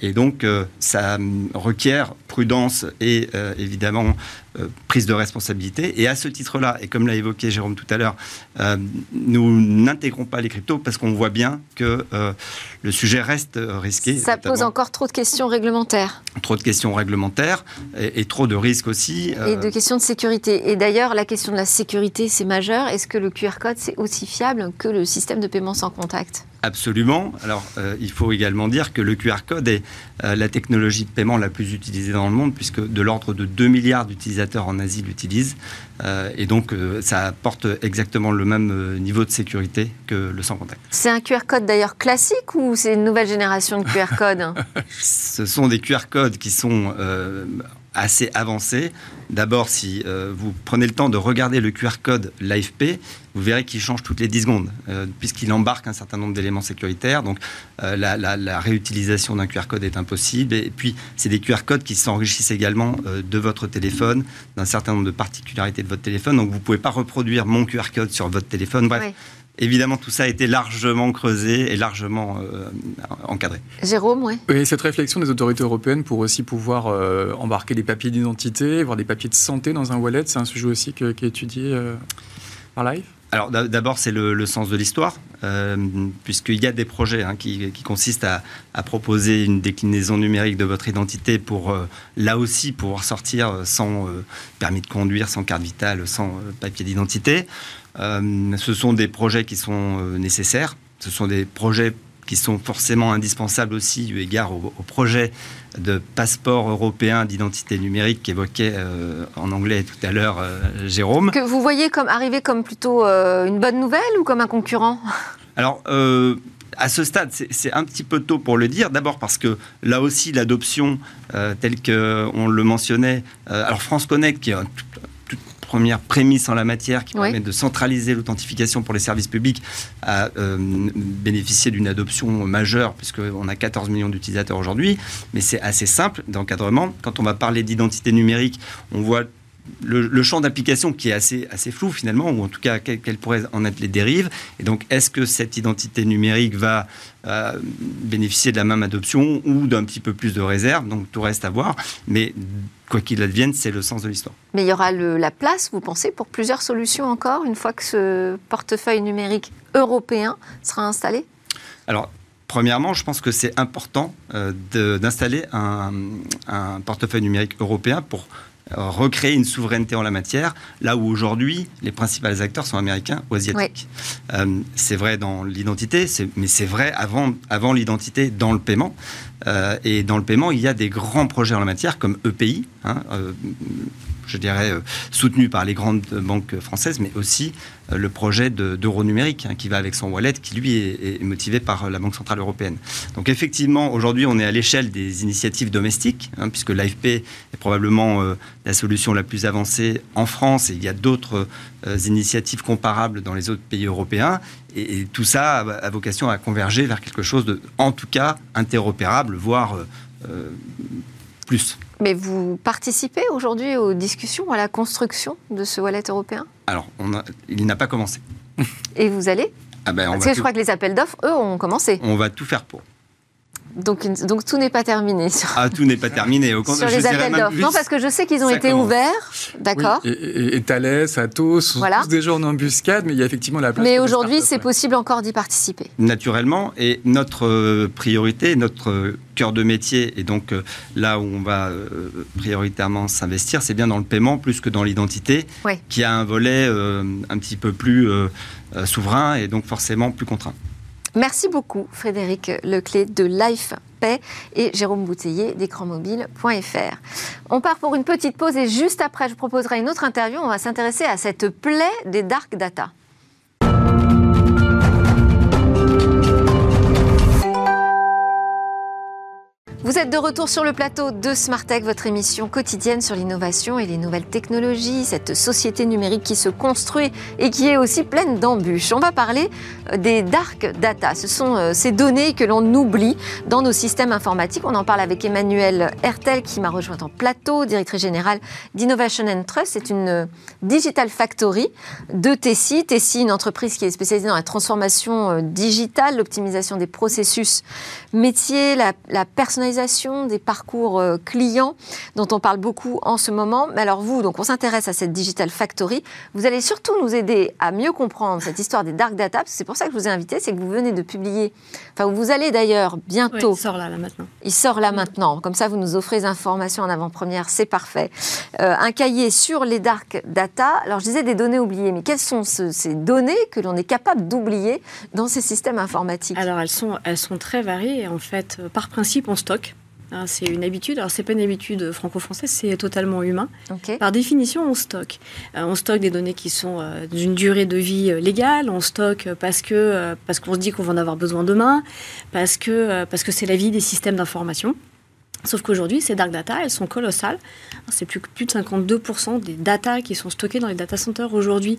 et donc, ça requiert prudence et évidemment euh, prise de responsabilité. Et à ce titre-là, et comme l'a évoqué Jérôme tout à l'heure, euh, nous n'intégrons pas les cryptos parce qu'on voit bien que euh, le sujet reste risqué. Ça pose encore trop de questions réglementaires. Trop de questions réglementaires et, trop de risques aussi. Et de questions de sécurité. Et d'ailleurs, la question de la sécurité, c'est majeur. Est-ce que le QR code, c'est aussi fiable que le système de paiement sans contact? Absolument. Alors, il faut également dire que le QR code est la technologie de paiement la plus utilisée dans le monde, puisque de l'ordre de 2 milliards d'utilisateurs en Asie l'utilisent. Euh, et donc, euh, ça apporte exactement le même euh, niveau de sécurité que le sans contact. C'est un QR code d'ailleurs classique ou c'est une nouvelle génération de QR code? [LAUGHS] Ce sont des QR codes qui sont assez avancé. D'abord, si euh, vous prenez le temps de regarder le QR code l'AFP, vous verrez qu'il change toutes les 10 secondes, euh, puisqu'il embarque un certain nombre d'éléments sécuritaires. Donc, euh, la, réutilisation d'un QR code est impossible. Et, puis, c'est des QR codes qui s'enrichissent également de votre téléphone, d'un certain nombre de particularités de votre téléphone. Donc, vous ne pouvez pas reproduire mon QR code sur votre téléphone. Bref. Évidemment, tout ça a été largement creusé et largement euh, encadré. Jérôme, oui. Oui, cette réflexion des autorités européennes pour aussi pouvoir euh, embarquer des papiers d'identité, voir des papiers de santé dans un wallet, c'est un sujet aussi qui est étudié euh, par live? Alors d'abord, c'est le, sens de l'histoire, puisqu'il y a des projets hein, qui, consistent à, proposer une déclinaison numérique de votre identité pour, là aussi, pouvoir sortir sans permis de conduire, sans carte vitale, sans papier d'identité. Euh, ce sont des projets qui sont euh, nécessaires. Ce sont des projets qui sont forcément indispensables aussi eu égard au, projet de passeport européen d'identité numérique qu'évoquait euh, en anglais tout à l'heure euh, Jérôme. Que vous voyez comme arriver comme plutôt euh, une bonne nouvelle ou comme un concurrent? Alors, à ce stade, c'est un petit peu tôt pour le dire. D'abord parce que là aussi, l'adoption, telle qu'on le mentionnait, alors France Connect, qui est un première prémisse en la matière qui permet de centraliser l'authentification pour les services publics a euh, bénéficié d'une adoption majeure puisqu'on a 14 millions d'utilisateurs aujourd'hui. Mais c'est assez simple d'encadrement. Quand on va parler d'identité numérique, on voit le, champ d'application qui est assez, assez flou finalement, ou en tout cas quelles pourraient en être les dérives. Et donc, est-ce que cette identité numérique va euh, bénéficier de la même adoption ou d'un petit peu plus de réserve? Donc, tout reste à voir. Mais quoi qu'il advienne, c'est le sens de l'histoire. Mais il y aura la place, vous pensez, pour plusieurs solutions encore, une fois que ce portefeuille numérique européen sera installé? Alors, Premièrement, je pense que c'est important euh, d'installer un, un, portefeuille numérique européen pour recréer une souveraineté en la matière, là où aujourd'hui les principaux acteurs sont américains ou asiatiques. Euh, c'est vrai dans l'identité, mais c'est vrai avant, avant l'identité dans le paiement. Euh, et dans le paiement, il y a des grands projets en la matière comme EPI, hein, euh, je dirais, euh, soutenu par les grandes banques françaises, mais aussi euh, le projet d'euro numérique hein, qui va avec son wallet, qui lui est, motivé par la Banque Centrale Européenne. Donc effectivement, aujourd'hui, on est à l'échelle des initiatives domestiques, hein, puisque l'AFP est probablement euh, la solution la plus avancée en France, et il y a d'autres initiatives comparables dans les autres pays européens. Et, tout ça a, vocation à converger vers quelque chose de, en tout cas, interopérable, voire plus. Mais vous participez aujourd'hui aux discussions, à la construction de ce wallet européen? Alors, on a, il n'a pas commencé. Et vous allez? Ah ben, Parce que je crois que les appels d'offres, eux, ont commencé. On va tout faire pour. Donc, donc tout n'est pas terminé. Ah, tout n'est pas [LAUGHS] terminé. Au sur les appels d'offres. Non, parce que je sais qu'ils ont été ouverts. D'accord. et, Thales, Atos, sont tous des gens en embuscade, mais il y a effectivement la place. Mais aujourd'hui, c'est possible encore d'y participer. Naturellement. Et notre euh, priorité, notre euh, cœur de métier, et donc euh, là où on va prioritairement s'investir, c'est bien dans le paiement plus que dans l'identité, qui a un volet un petit peu plus souverain et donc forcément plus contraint. Merci beaucoup Frédéric Leclé de LifePay et Jérôme Bouteiller d'écranmobile.fr. On part pour une petite pause et juste après je proposerai une autre interview. On va s'intéresser à cette plaie des dark data. Vous êtes de retour sur le plateau de Smartech, votre émission quotidienne sur l'innovation et les nouvelles technologies, cette société numérique qui se construit et qui est aussi pleine d'embûches. On va parler euh, des dark data. Ce sont euh, ces données que l'on oublie dans nos systèmes informatiques. On en parle avec Emmanuel Hertel qui m'a rejoint en plateau, directrice générale d'Innovation and Trust. C'est une euh, digital factory de Tessie. Tessie, une entreprise qui est spécialisée dans la transformation digitale, l'optimisation des processus métiers, la, la personnalisation des parcours euh, clients dont on parle beaucoup en ce moment. Mais alors vous, donc on s'intéresse à cette Digital Factory. Vous allez surtout nous aider à mieux comprendre cette histoire des dark data. C'est pour ça que je vous ai invité, c'est que vous venez de publier, enfin vous allez d'ailleurs bientôt. il sort là, là maintenant. Il sort là maintenant. Comme ça, vous nous offrez des informations en avant-première, c'est parfait. Euh, un cahier sur les dark data. Alors je disais des données oubliées, mais quelles sont ces données que l'on est capable d'oublier dans ces systèmes informatiques? Alors elles sont, elles sont très variées. En fait, euh, par principe, on stocke Hein, c'est une habitude. Alors, c'est pas une habitude franco-française, c'est totalement humain. Par définition, on stocke. Euh, on stocke des données qui sont euh, d'une durée de vie euh, légale. On stocke parce que parce qu'on se dit qu'on va en avoir besoin demain, parce que parce que c'est la vie des systèmes d'information. Sauf qu'aujourd'hui, ces dark data, elles sont colossales. C'est plus, plus de 52% des data qui sont stockées dans les data centers aujourd'hui.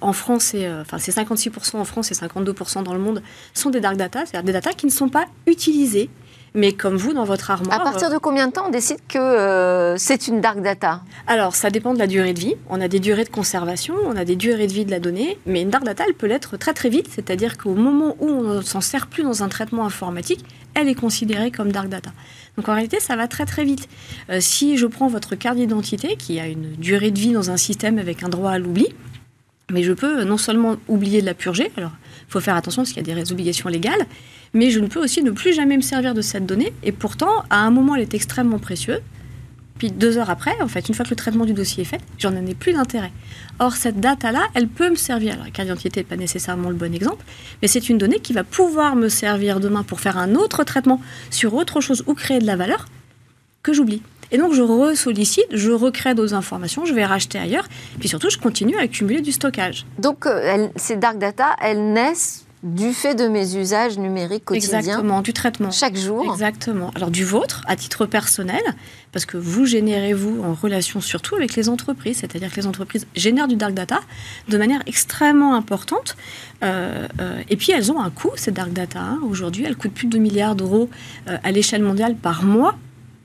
en France, c'est enfin, 56% en France et 52% dans le monde sont des dark data, c'est-à-dire des data qui ne sont pas utilisées mais comme vous, dans votre armoire. À partir de combien de temps on décide que euh, c'est une dark data? Alors, ça dépend de la durée de vie. On a des durées de conservation, on a des durées de vie de la donnée, mais une dark data, elle peut l'être très très vite, c'est-à-dire qu'au moment où on ne s'en sert plus dans un traitement informatique, elle est considérée comme dark data. Donc en réalité, ça va très très vite. Euh, si je prends votre carte d'identité, qui a une durée de vie dans un système avec un droit à l'oubli, mais je peux non seulement oublier de la purger, alors il faut faire attention parce qu'il y a des obligations légales, mais je ne peux aussi ne plus jamais me servir de cette donnée. Et pourtant, à un moment, elle est extrêmement précieuse. Puis deux heures après, en fait, une fois que le traitement du dossier est fait, j'en ai plus d'intérêt. Or, cette data-là, elle peut me servir. Alors, la carte d'identité n'est pas nécessairement le bon exemple, mais c'est une donnée qui va pouvoir me servir demain pour faire un autre traitement sur autre chose ou créer de la valeur que j'oublie. Et donc, je resollicite, je recrée d'autres informations, je vais racheter ailleurs, puis surtout, je continue à accumuler du stockage. Donc, euh, ces dark data, elles naissent du fait de mes usages numériques quotidiens. Exactement, du traitement. Chaque jour. Exactement. Alors du vôtre, à titre personnel, parce que vous générez, vous, en relation surtout avec les entreprises, c'est-à-dire que les entreprises génèrent du dark data de manière extrêmement importante. Euh, euh, et puis elles ont un coût, ces dark data. Hein. Aujourd'hui, elles coûtent plus de 2 milliards d'euros euh, à l'échelle mondiale par mois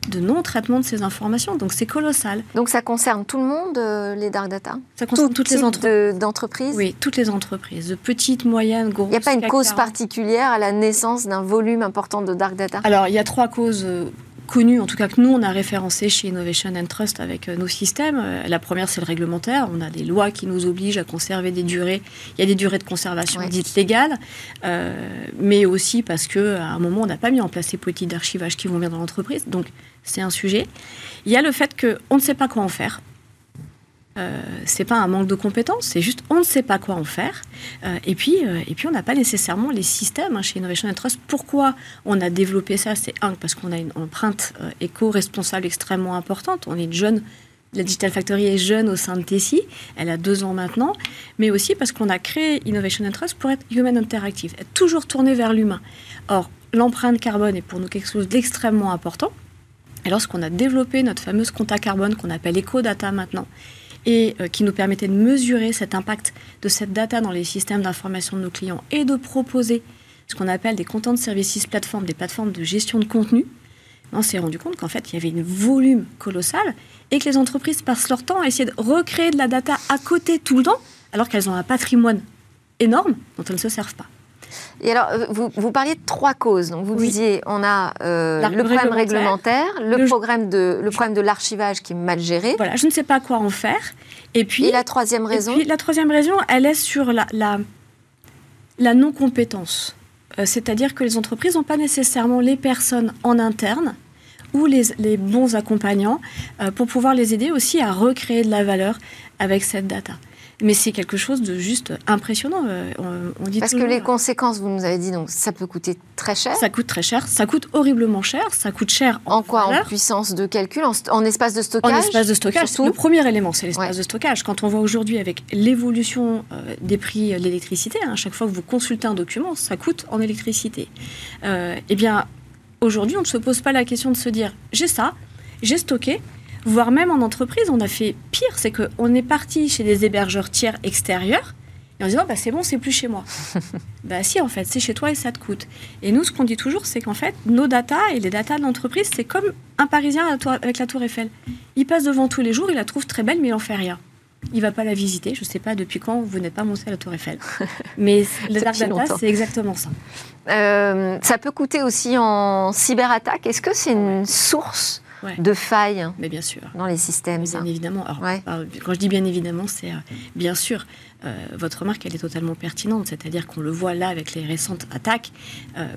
de non-traitement de ces informations. Donc c'est colossal. Donc ça concerne tout le monde, euh, les dark data? Ça concerne toutes les entreprises Oui, toutes les entreprises, de petites, moyennes, grosses. Il n'y a pas une cause particulière à la naissance d'un volume important de dark data? Alors il y a trois causes euh, connues, en tout cas que nous, on a référencé chez Innovation and Trust avec euh, nos systèmes. La première, c'est le réglementaire. On a des lois qui nous obligent à conserver des durées. Il y a des durées de conservation dites légales, mais aussi parce qu'à un moment, on n'a pas mis en place ces politiques d'archivage qui vont bien dans l'entreprise. Donc, c'est un sujet. Il y a le fait qu'on ne sait pas quoi en faire. Euh, c'est pas un manque de compétences, c'est juste on ne sait pas quoi en faire. Euh, et, puis, euh, et puis, on n'a pas nécessairement les systèmes hein, chez Innovation Trust. Pourquoi on a développé ça C'est un, parce qu'on a une empreinte euh, éco-responsable extrêmement importante. On est une jeune, la Digital Factory est jeune au sein de Tessie, elle a deux ans maintenant, mais aussi parce qu'on a créé Innovation Trust pour être human interactive, être toujours tourné vers l'humain. Or, l'empreinte carbone est pour nous quelque chose d'extrêmement important. Et lorsqu'on a développé notre fameuse compta carbone qu'on appelle EcoData maintenant, et euh, qui nous permettait de mesurer cet impact de cette data dans les systèmes d'information de nos clients et de proposer ce qu'on appelle des content services plateformes, des plateformes de gestion de contenu, on s'est rendu compte qu'en fait, il y avait un volume colossal et que les entreprises passent leur temps à essayer de recréer de la data à côté tout le temps, alors qu'elles ont un patrimoine énorme dont elles ne se servent pas. Et alors, euh, vous, vous, parliez de trois causes. Donc, vous disiez, on a euh, le problème réglementaire, le, problème de, le problème de l'archivage qui est mal géré. Voilà, je ne sais pas quoi en faire. Et puis, la troisième raison La troisième raison, elle est sur la, la, la non-compétence. Euh, c'est-à-dire que les entreprises n'ont pas nécessairement les personnes en interne ou les, les bons accompagnants pour pouvoir les aider aussi à recréer de la valeur avec cette data mais c'est quelque chose de juste impressionnant. Euh, on, dit Parce que les conséquences, vous nous avez dit, donc ça peut coûter très cher. Ça coûte très cher, ça coûte horriblement cher, ça coûte cher en, quoi En puissance de calcul, en, espace de stockage En espace de stockage. Le premier élément, c'est l'espace de stockage. Quand on voit aujourd'hui avec l'évolution euh, des prix de l'électricité, à hein, chaque fois que vous consultez un document, ça coûte en électricité. Euh, eh bien, aujourd'hui, on ne se pose pas la question de se dire, j'ai ça, j'ai stocké, voire même en entreprise, on a fait pire, c'est qu'on est parti chez des hébergeurs tiers extérieurs et en disant bah, c'est bon, c'est plus chez moi. [LAUGHS] bah si, en fait, c'est chez toi et ça te coûte. Et nous, ce qu'on dit toujours, c'est qu'en fait, nos datas et les datas de l'entreprise, c'est comme un Parisien avec la Tour Eiffel. Il passe devant tous les jours, il la trouve très belle, mais il n'en fait rien. Il va pas la visiter. Je ne sais pas depuis quand vous n'êtes pas monté à la Tour Eiffel. [LAUGHS] Mais les dark data, c'est exactement ça. Euh, ça peut coûter aussi en cyberattaque. Est-ce que c'est une source de failles Mais bien sûr. dans les systèmes. bien évidemment. quand je dis bien évidemment, c'est euh, bien sûr. Euh, votre remarque, elle est totalement pertinente. C'est-à-dire qu'on le voit là avec les récentes attaques euh,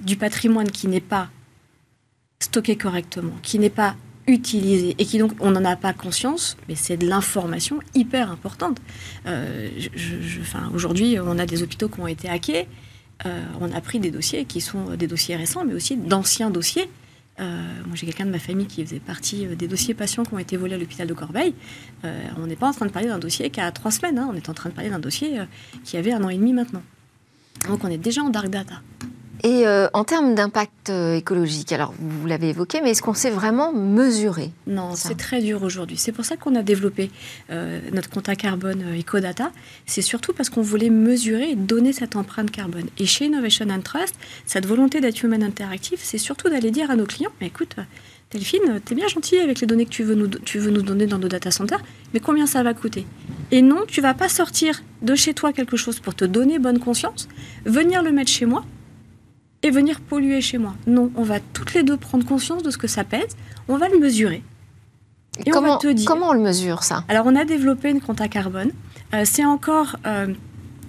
du patrimoine qui n'est pas stocké correctement, qui n'est pas utilisé et qui donc on n'en a pas conscience, mais c'est de l'information hyper importante. Aujourd'hui, on a des hôpitaux qui ont été hackés. on a pris des dossiers qui sont des dossiers récents, mais aussi d'anciens dossiers moi, j'ai quelqu'un de ma famille qui faisait partie euh, des dossiers patients qui ont été volés à l'hôpital de Corbeil. Euh, on n'est pas en train de parler d'un dossier qui a trois semaines. Hein. on est en train de parler d'un dossier qui avait un an et demi maintenant. Donc, on est déjà en dark data. Et euh, en termes d'impact euh, écologique, alors vous l'avez évoqué, mais est-ce qu'on sait vraiment mesurer Non, c'est très dur aujourd'hui. C'est pour ça qu'on a développé euh, notre compte à carbone EcoData. C'est surtout parce qu'on voulait mesurer et donner cette empreinte carbone. Et chez Innovation and Trust, cette volonté d'être human interactive, c'est surtout d'aller dire à nos clients, mais écoute, Delphine, t'es bien gentil avec les données que tu veux, nous, tu veux nous donner dans nos data centers, mais combien ça va coûter? Et non, tu vas pas sortir de chez toi quelque chose pour te donner bonne conscience, venir le mettre chez moi et venir polluer chez moi. Non, on va toutes les deux prendre conscience de ce que ça pèse, on va le mesurer. Et comment, on va te dire, comment on le mesure ça? Alors on a développé une compta carbone. Euh, c'est encore euh,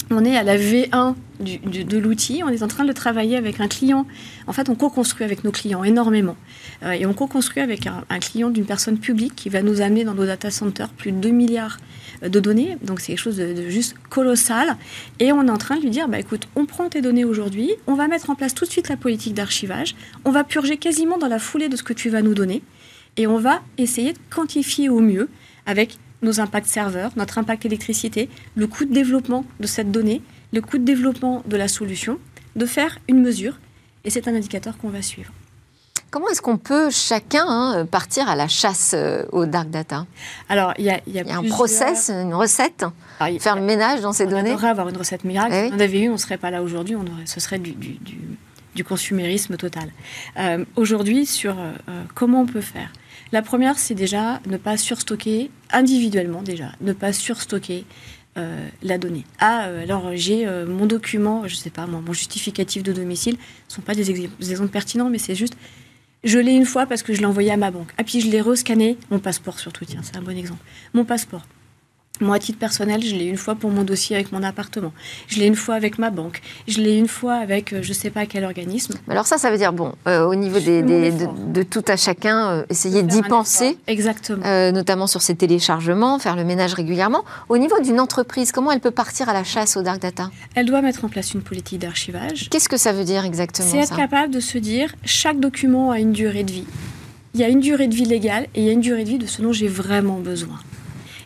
on est à la V1 de l'outil, on est en train de travailler avec un client. En fait, on co-construit avec nos clients énormément. Euh, et on co-construit avec un, client d'une personne publique qui va nous amener dans nos data centers plus de 2 milliards de données. Donc c'est quelque chose de, juste colossal. Et on est en train de lui dire, bah, écoute, on prend tes données aujourd'hui, on va mettre en place tout de suite la politique d'archivage, on va purger quasiment dans la foulée de ce que tu vas nous donner, et on va essayer de quantifier au mieux avec nos impacts serveurs, notre impact électricité, le coût de développement de cette donnée, le coût de développement de la solution, de faire une mesure. Et c'est un indicateur qu'on va suivre. Comment est-ce qu'on peut chacun hein, partir à la chasse euh, au dark data? Alors, il y a, un process, une recette ah, Faire le ménage dans ces données? On devrait avoir une recette miracle. Eh si on avait eu, on ne serait pas là aujourd'hui, ce serait du, du, consumérisme total. Euh, aujourd'hui, sur euh, comment on peut faire? La première, c'est déjà ne pas surstocker individuellement déjà, ne pas surstocker euh, la donnée. Ah, euh, alors j'ai euh, mon document, je sais pas, mon justificatif de domicile, ce ne sont pas des, exemples pertinents, mais c'est juste, je l'ai une fois parce que je l'ai envoyé à ma banque. Ah, puis je l'ai rescanné, mon passeport surtout, tiens, c'est un bon exemple. Mon passeport. Moi, à titre personnel, je l'ai une fois pour mon dossier avec mon appartement. Je l'ai une fois avec ma banque. Je l'ai une fois avec euh, je ne sais pas quel organisme. Alors ça, ça veut dire, bon, euh, au niveau des, de, tout à chacun, euh, essayer d'y penser. Exactement. notamment sur ses téléchargements, faire le ménage régulièrement. Au niveau d'une entreprise, comment elle peut partir à la chasse au dark data? Elle doit mettre en place une politique d'archivage. Qu'est-ce que ça veut dire exactement C'est être capable de se dire, chaque document a une durée de vie. Il y a une durée de vie légale et il y a une durée de vie de ce dont j'ai vraiment besoin.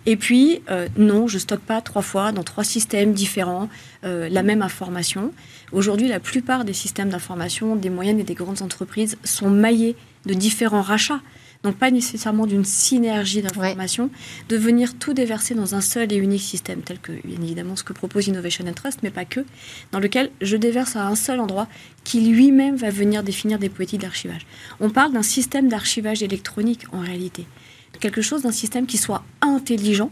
Et puis, euh, non, je stocke pas trois fois dans trois systèmes différents euh, la même information. Aujourd'hui, la plupart des systèmes d'information des moyennes et des grandes entreprises sont maillés de différents rachats. Donc pas nécessairement d'une synergie d'informations, de venir tout déverser dans un seul et unique système, tel que bien évidemment ce que propose Innovation and Trust, mais pas que, dans lequel je déverse à un seul endroit qui lui-même va venir définir des politiques d'archivage. On parle d'un système d'archivage électronique en réalité quelque chose d'un système qui soit intelligent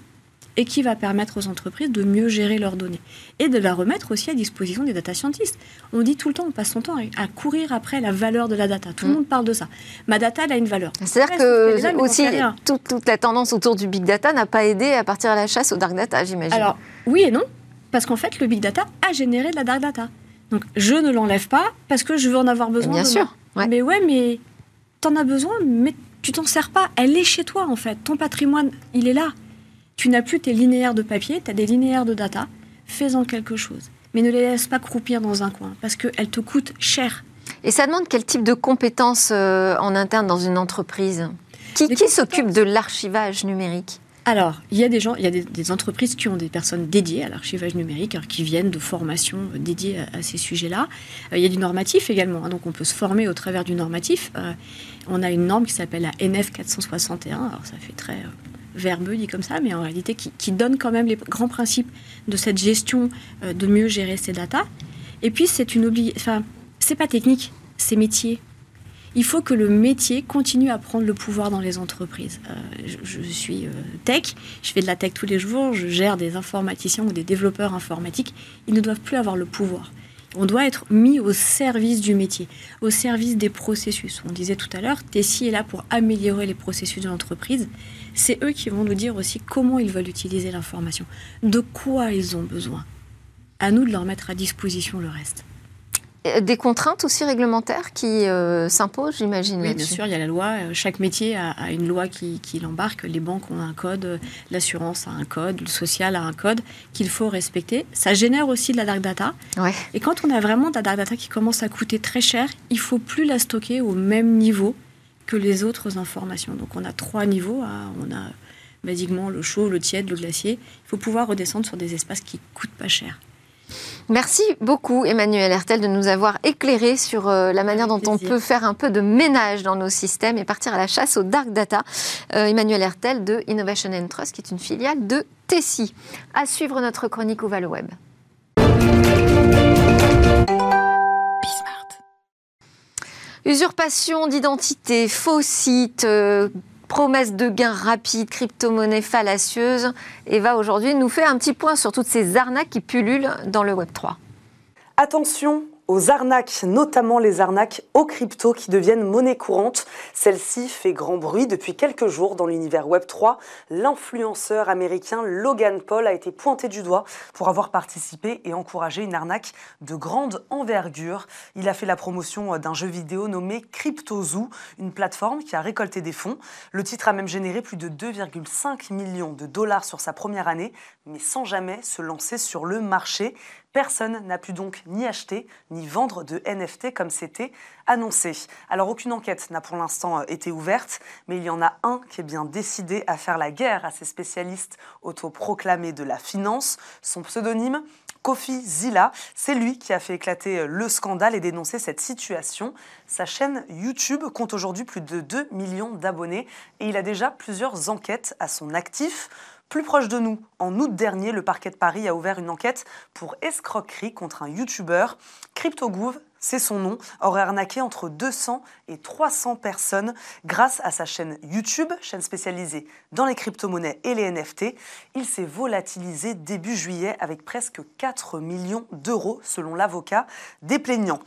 et qui va permettre aux entreprises de mieux gérer leurs données et de la remettre aussi à disposition des data scientists. On dit tout le temps, on passe son temps à courir après la valeur de la data. Tout le mm. monde parle de ça. Ma data, elle a une valeur. C'est-à-dire que aussi toute, la tendance autour du big data n'a pas aidé à partir à la chasse au dark data, j'imagine. Alors oui et non, parce qu'en fait le big data a généré de la dark data. Donc je ne l'enlève pas parce que je veux en avoir besoin. Bien sûr. Mais ouais, mais t'en as besoin, mais tu t'en sers pas. Elle est chez toi, en fait. Ton patrimoine, il est là. Tu n'as plus tes linéaires de papier, tu as des linéaires de data. Fais-en quelque chose. Mais ne les laisse pas croupir dans un coin, parce qu'elles te coûtent cher. Et ça demande quel type de compétences euh, en interne dans une entreprise? Qui, qui s'occupe de l'archivage numérique? Alors, il y a des gens, il y a des, entreprises qui ont des personnes dédiées à l'archivage numérique, qui viennent de formations dédiées à, ces sujets-là. Euh, il y a du normatif également, hein, donc on peut se former au travers du normatif. Euh, on a une norme qui s'appelle la NF 461, alors ça fait très euh, verbeux dit comme ça, mais en réalité qui, donne quand même les grands principes de cette gestion, de mieux gérer ces datas. Et puis c'est une obligation, enfin, c'est pas technique, c'est métier il faut que le métier continue à prendre le pouvoir dans les entreprises. Euh, je, suis euh, tech, je fais de la tech tous les jours, je gère des informaticiens ou des développeurs informatiques. Ils ne doivent plus avoir le pouvoir. On doit être mis au service du métier, au service des processus. On disait tout à l'heure, Tessie est là pour améliorer les processus de l'entreprise. C'est eux qui vont nous dire aussi comment ils veulent utiliser l'information, de quoi ils ont besoin. À nous de leur mettre à disposition le reste. Des contraintes aussi réglementaires qui euh, s'imposent, j'imagine. Oui, bien sûr, il y a la loi. Euh, chaque métier a, une loi qui, l'embarque. Les banques ont un code, euh, l'assurance a un code, le social a un code qu'il faut respecter. Ça génère aussi de la dark data. Et quand on a vraiment de la dark data qui commence à coûter très cher, il faut plus la stocker au même niveau que les autres informations. Donc on a trois niveaux. Hein. On a basiquement le chaud, le tiède, le glacier. Il faut pouvoir redescendre sur des espaces qui coûtent pas cher. Merci beaucoup Emmanuel Hertel de nous avoir éclairé sur euh, la manière dont on peut faire un peu de ménage dans nos systèmes et partir à la chasse au dark data. Euh, Emmanuel Hertel de Innovation and Trust qui est une filiale de Tessie. À suivre notre chronique Ouvale Web. Usurpation d'identité, faux sites, euh, promesses de gains rapides, crypto-monnaies fallacieuses. Eva aujourd'hui nous fait un petit point sur toutes ces arnaques qui pullulent dans le Web 3. Attention, aux arnaques, notamment les arnaques aux crypto qui deviennent monnaie courante. Celle-ci fait grand bruit depuis quelques jours dans l'univers Web3. L'influenceur américain Logan Paul a été pointé du doigt pour avoir participé et encouragé une arnaque de grande envergure. Il a fait la promotion d'un jeu vidéo nommé CryptoZoo, une plateforme qui a récolté des fonds. Le titre a même généré plus de 2,5 millions de dollars sur sa première année, mais sans jamais se lancer sur le marché. Personne n'a pu donc ni acheter ni vendre de NFT comme c'était annoncé. Alors aucune enquête n'a pour l'instant euh, été ouverte, mais il y en a un qui est bien décidé à faire la guerre à ces spécialistes autoproclamés de la finance. Son pseudonyme Kofi Zilla, c'est lui qui a fait éclater euh, le scandale et dénoncer cette situation. Sa chaîne YouTube compte aujourd'hui plus de 2 millions d'abonnés et il a déjà plusieurs enquêtes à son actif. Plus proche de nous, en août dernier, le parquet de Paris a ouvert une enquête pour escroquerie contre un YouTuber. CryptoGouv, c'est son nom, aurait arnaqué entre 200 et 300 personnes grâce à sa chaîne YouTube, chaîne spécialisée dans les crypto-monnaies et les NFT. Il s'est volatilisé début juillet avec presque 4 millions d'euros selon l'avocat des plaignants.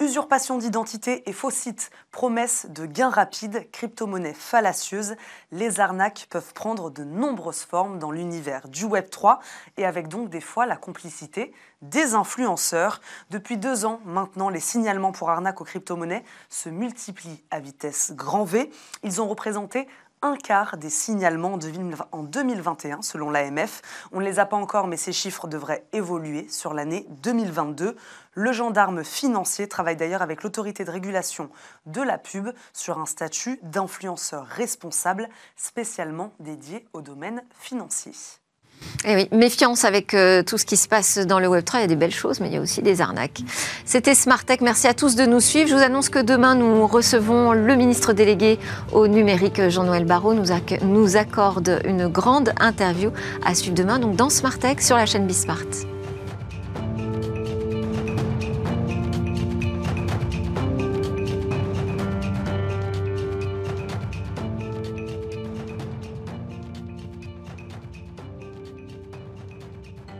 Usurpation d'identité et faux sites, promesses de gains rapides, crypto-monnaies fallacieuses, les arnaques peuvent prendre de nombreuses formes dans l'univers du Web 3 et avec donc des fois la complicité des influenceurs. Depuis deux ans maintenant, les signalements pour arnaque aux crypto-monnaies se multiplient à vitesse grand V. Ils ont représenté un quart des signalements en 2021 selon l'AMF. On ne les a pas encore, mais ces chiffres devraient évoluer sur l'année 2022. Le gendarme financier travaille d'ailleurs avec l'autorité de régulation de la pub sur un statut d'influenceur responsable spécialement dédié au domaine financier. Eh oui, méfiance avec euh, tout ce qui se passe dans le Web3. Il y a des belles choses, mais il y a aussi des arnaques. C'était Smart Tech. Merci à tous de nous suivre. Je vous annonce que demain, nous recevons le ministre délégué au numérique, Jean-Noël Barrot, nous, nous accorde une grande interview à suivre demain, donc dans Smart Tech sur la chaîne Bismart.